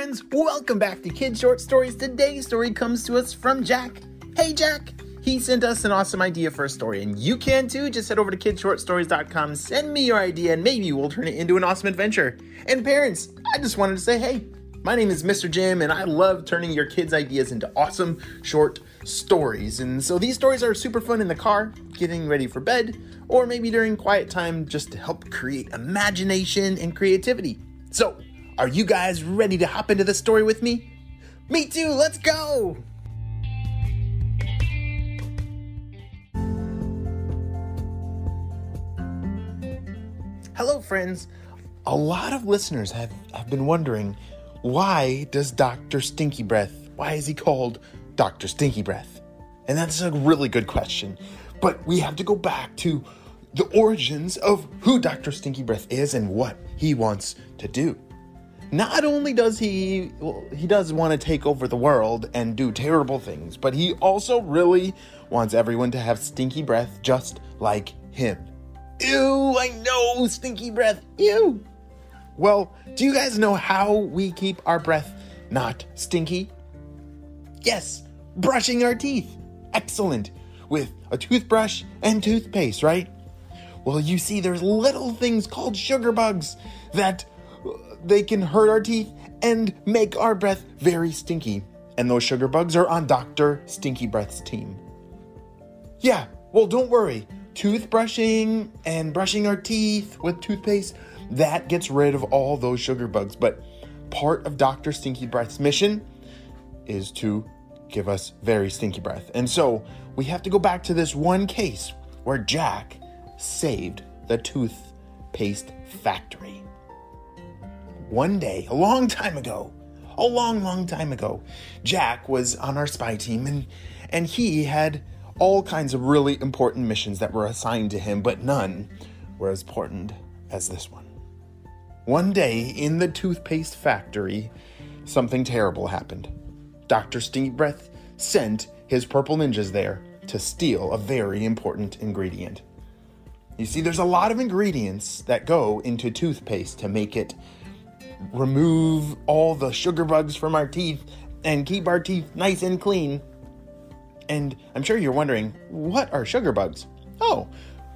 friends, welcome back to Kid Short Stories. Today's story comes to us from Jack. Hey, Jack! He sent us an awesome idea for a story, and you can too. Just head over to kidshortstories.com, send me your idea, and maybe we'll turn it into an awesome adventure. And parents, I just wanted to say hey, my name is Mr. Jim, and I love turning your kids' ideas into awesome short stories. And so these stories are super fun in the car, getting ready for bed, or maybe during quiet time just to help create imagination and creativity. So, are you guys ready to hop into the story with me? Me too, let's go! Hello, friends. A lot of listeners have, have been wondering why does Dr. Stinky Breath, why is he called Dr. Stinky Breath? And that's a really good question. But we have to go back to the origins of who Dr. Stinky Breath is and what he wants to do. Not only does he well, he does want to take over the world and do terrible things, but he also really wants everyone to have stinky breath just like him. Ew, I know, stinky breath. Ew. Well, do you guys know how we keep our breath not stinky? Yes, brushing our teeth. Excellent. With a toothbrush and toothpaste, right? Well, you see, there's little things called sugar bugs that they can hurt our teeth and make our breath very stinky. And those sugar bugs are on Dr. Stinky Breath's team. Yeah, well, don't worry. Toothbrushing and brushing our teeth with toothpaste, that gets rid of all those sugar bugs. But part of Dr. Stinky Breath's mission is to give us very stinky breath. And so we have to go back to this one case where Jack saved the toothpaste factory. One day, a long time ago, a long, long time ago, Jack was on our spy team and, and he had all kinds of really important missions that were assigned to him, but none were as important as this one. One day in the toothpaste factory, something terrible happened. Dr. Stinky Breath sent his purple ninjas there to steal a very important ingredient. You see, there's a lot of ingredients that go into toothpaste to make it remove all the sugar bugs from our teeth and keep our teeth nice and clean. And I'm sure you're wondering, what are sugar bugs? Oh,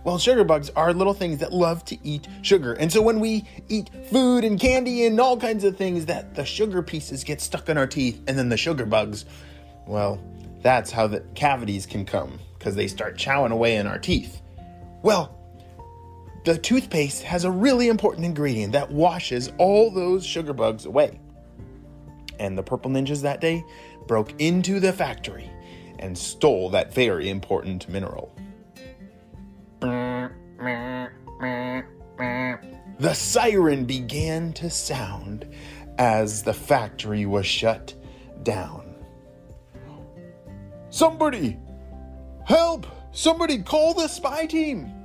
well, sugar bugs are little things that love to eat sugar. And so when we eat food and candy and all kinds of things, that the sugar pieces get stuck in our teeth and then the sugar bugs, well, that's how the cavities can come because they start chowing away in our teeth. Well, the toothpaste has a really important ingredient that washes all those sugar bugs away. And the purple ninjas that day broke into the factory and stole that very important mineral. The siren began to sound as the factory was shut down. Somebody! Help! Somebody call the spy team!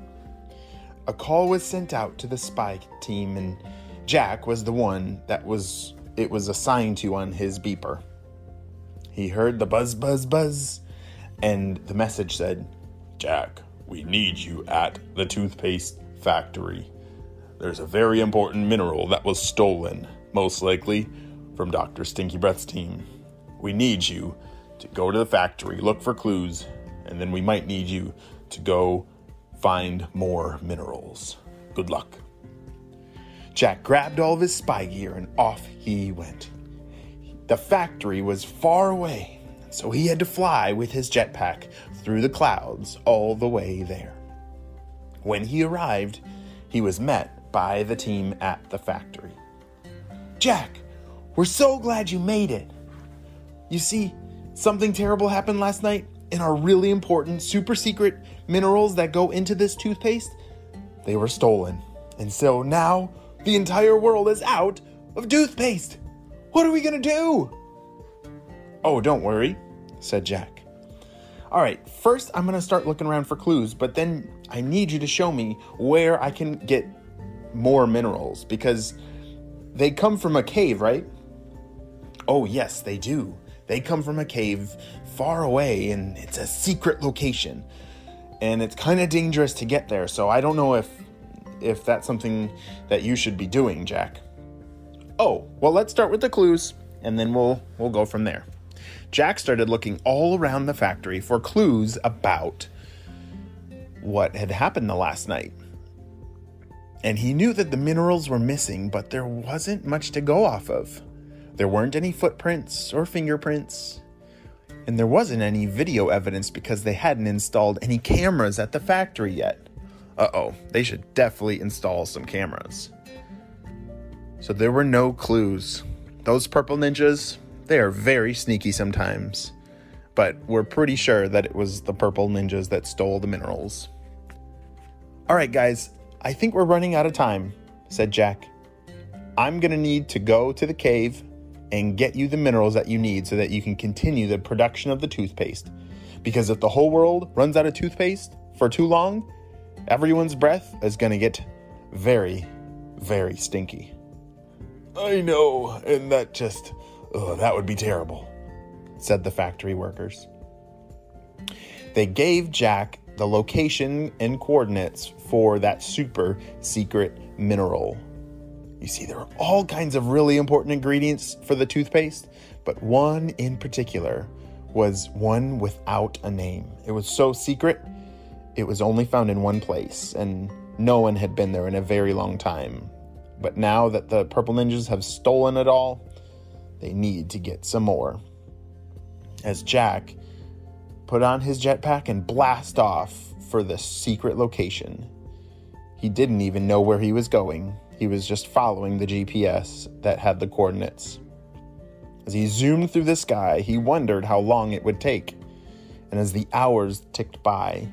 A call was sent out to the spy team, and Jack was the one that was it was assigned to on his beeper. He heard the buzz, buzz, buzz, and the message said, Jack, we need you at the toothpaste factory. There's a very important mineral that was stolen, most likely from Dr. Stinky Breath's team. We need you to go to the factory, look for clues, and then we might need you to go find more minerals. Good luck. Jack grabbed all of his spy gear and off he went. The factory was far away, so he had to fly with his jetpack through the clouds all the way there. When he arrived, he was met by the team at the factory. Jack, we're so glad you made it. You see, something terrible happened last night, and our really important super secret minerals that go into this toothpaste, they were stolen. And so now the entire world is out of toothpaste. What are we gonna do? Oh, don't worry, said Jack. All right, first I'm gonna start looking around for clues, but then I need you to show me where I can get more minerals because they come from a cave, right? Oh, yes, they do. They come from a cave far away and it's a secret location. And it's kind of dangerous to get there, so I don't know if if that's something that you should be doing, Jack. Oh, well, let's start with the clues. and then we'll we'll go from there. Jack started looking all around the factory for clues about what had happened the last night. And he knew that the minerals were missing, but there wasn't much to go off of. There weren't any footprints or fingerprints. And there wasn't any video evidence because they hadn't installed any cameras at the factory yet. Uh oh, they should definitely install some cameras. So there were no clues. Those purple ninjas, they are very sneaky sometimes. But we're pretty sure that it was the purple ninjas that stole the minerals. All right, guys, I think we're running out of time, said Jack. I'm to need to go to the cave and get you the minerals that you need so that you can continue the production of the toothpaste. Because if the whole world runs out of toothpaste for too long, everyone's breath is going to get very, very stinky. I know, and that just, oh, that would be terrible, said the factory workers. They gave Jack the location and coordinates for that super secret mineral. You see, there are all kinds of really important ingredients for the toothpaste, but one in particular was one without a name. It was so secret, it was only found in one place, and no one had been there in a very long time. But now that the Purple Ninjas have stolen it all, they need to get some more. As Jack put on his jetpack and blast off for the secret location. He didn't even know where he was going. He was just following the GPS that had the coordinates. As he zoomed through the sky, he wondered how long it would take. And as the hours ticked by,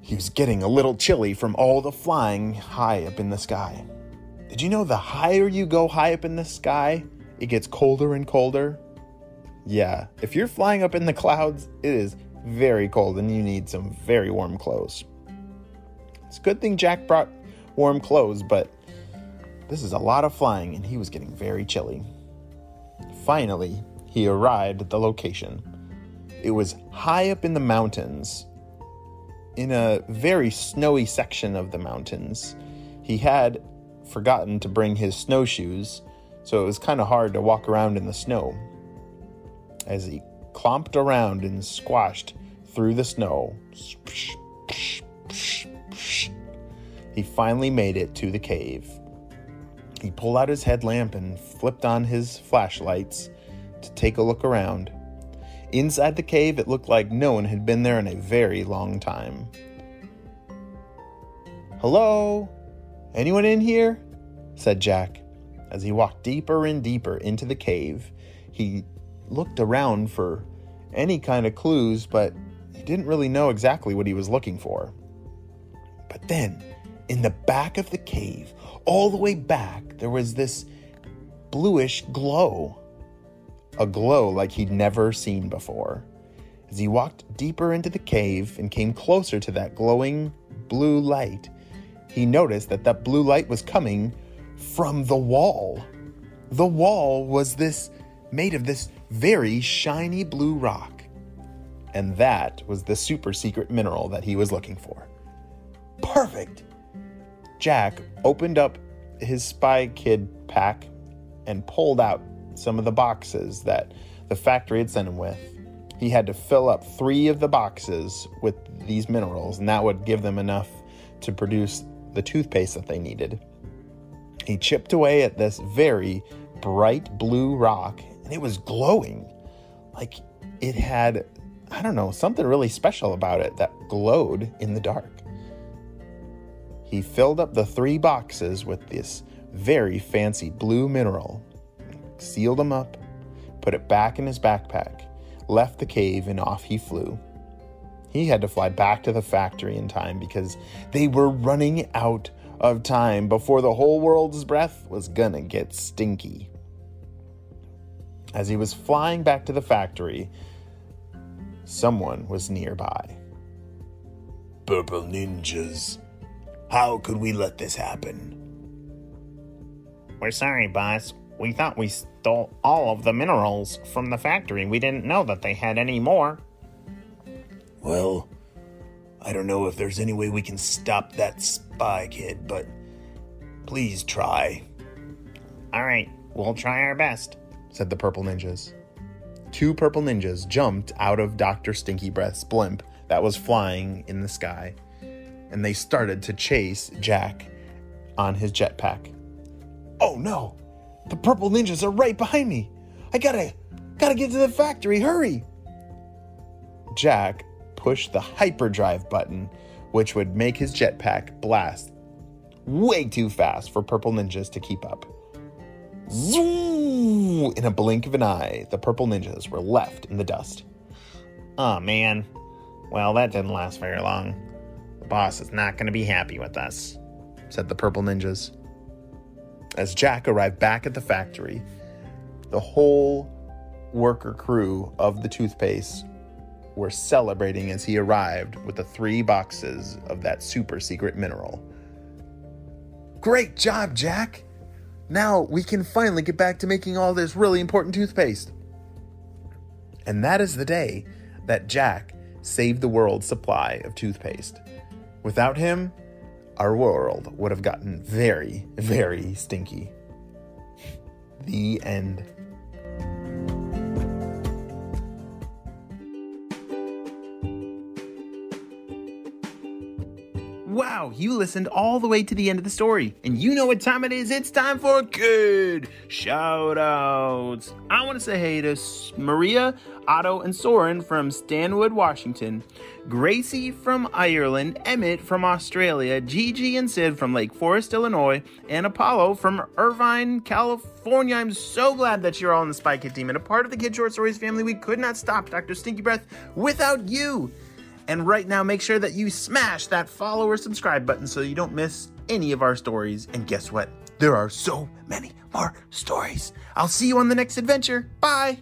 he was getting a little chilly from all the flying high up in the sky. Did you know the higher you go high up in the sky, it gets colder and colder? Yeah, if you're flying up in the clouds, it is very cold and you need some very warm clothes. It's a good thing Jack brought warm clothes, but this is a lot of flying and he was getting very chilly. Finally, he arrived at the location. It was high up in the mountains, in a very snowy section of the mountains. He had forgotten to bring his snowshoes, so it was kind of hard to walk around in the snow. As he clomped around and squashed through the snow, he finally made it to the cave. He pulled out his headlamp and flipped on his flashlights to take a look around. Inside the cave, it looked like no one had been there in a very long time. Hello? Anyone in here? said Jack. As he walked deeper and deeper into the cave, he looked around for any kind of clues, but he didn't really know exactly what he was looking for. But then, in the back of the cave, all the way back, there was this bluish glow. A glow like he'd never seen before. As he walked deeper into the cave and came closer to that glowing blue light, he noticed that that blue light was coming from the wall. The wall was this made of this very shiny blue rock. And that was the super secret mineral that he was looking for. Perfect! Jack opened up his spy kid pack and pulled out some of the boxes that the factory had sent him with. He had to fill up three of the boxes with these minerals, and that would give them enough to produce the toothpaste that they needed. He chipped away at this very bright blue rock, and it was glowing. Like it had, I don't know, something really special about it that glowed in the dark. He filled up the three boxes with this very fancy blue mineral, sealed them up, put it back in his backpack, left the cave, and off he flew. He had to fly back to the factory in time because they were running out of time before the whole world's breath was gonna get stinky. As he was flying back to the factory, someone was nearby. Purple ninjas, how could we let this happen? We're sorry, boss. We thought we stole all of the minerals from the factory. We didn't know that they had any more. Well, I don't know if there's any way we can stop that spy kid, but please try. All right, we'll try our best, said the purple ninjas. Two purple ninjas jumped out of Dr. Stinky Breath's blimp that was flying in the sky, and they started to chase Jack on his jetpack. Oh no! The purple ninjas are right behind me! I gotta, gotta get to the factory, hurry! Jack pushed the hyperdrive button, which would make his jetpack blast way too fast for purple ninjas to keep up. Zoom! In a blink of an eye, the purple ninjas were left in the dust. Oh man. Well, that didn't last very long. Boss is not going to be happy with us, said the purple ninjas. As Jack arrived back at the factory, the whole worker crew of the toothpaste were celebrating as he arrived with the three boxes of that super secret mineral. Great job, Jack! Now we can finally get back to making all this really important toothpaste. And that is the day that Jack saved the world's supply of toothpaste. Without him, our world would have gotten very, very stinky. The end. Wow, you listened all the way to the end of the story. And you know what time it is? It's time for kid shout outs. I want to say hey to Maria, Otto, and Soren from Stanwood, Washington, Gracie from Ireland, Emmett from Australia, Gigi and Sid from Lake Forest, Illinois, and Apollo from Irvine, California. I'm so glad that you're all in the Spy Kid team and a part of the Kid Short Stories family. We could not stop Dr. Stinky Breath without you. And right now, make sure that you smash that follow or subscribe button so you don't miss any of our stories. And guess what? There are so many more stories. I'll see you on the next adventure. Bye.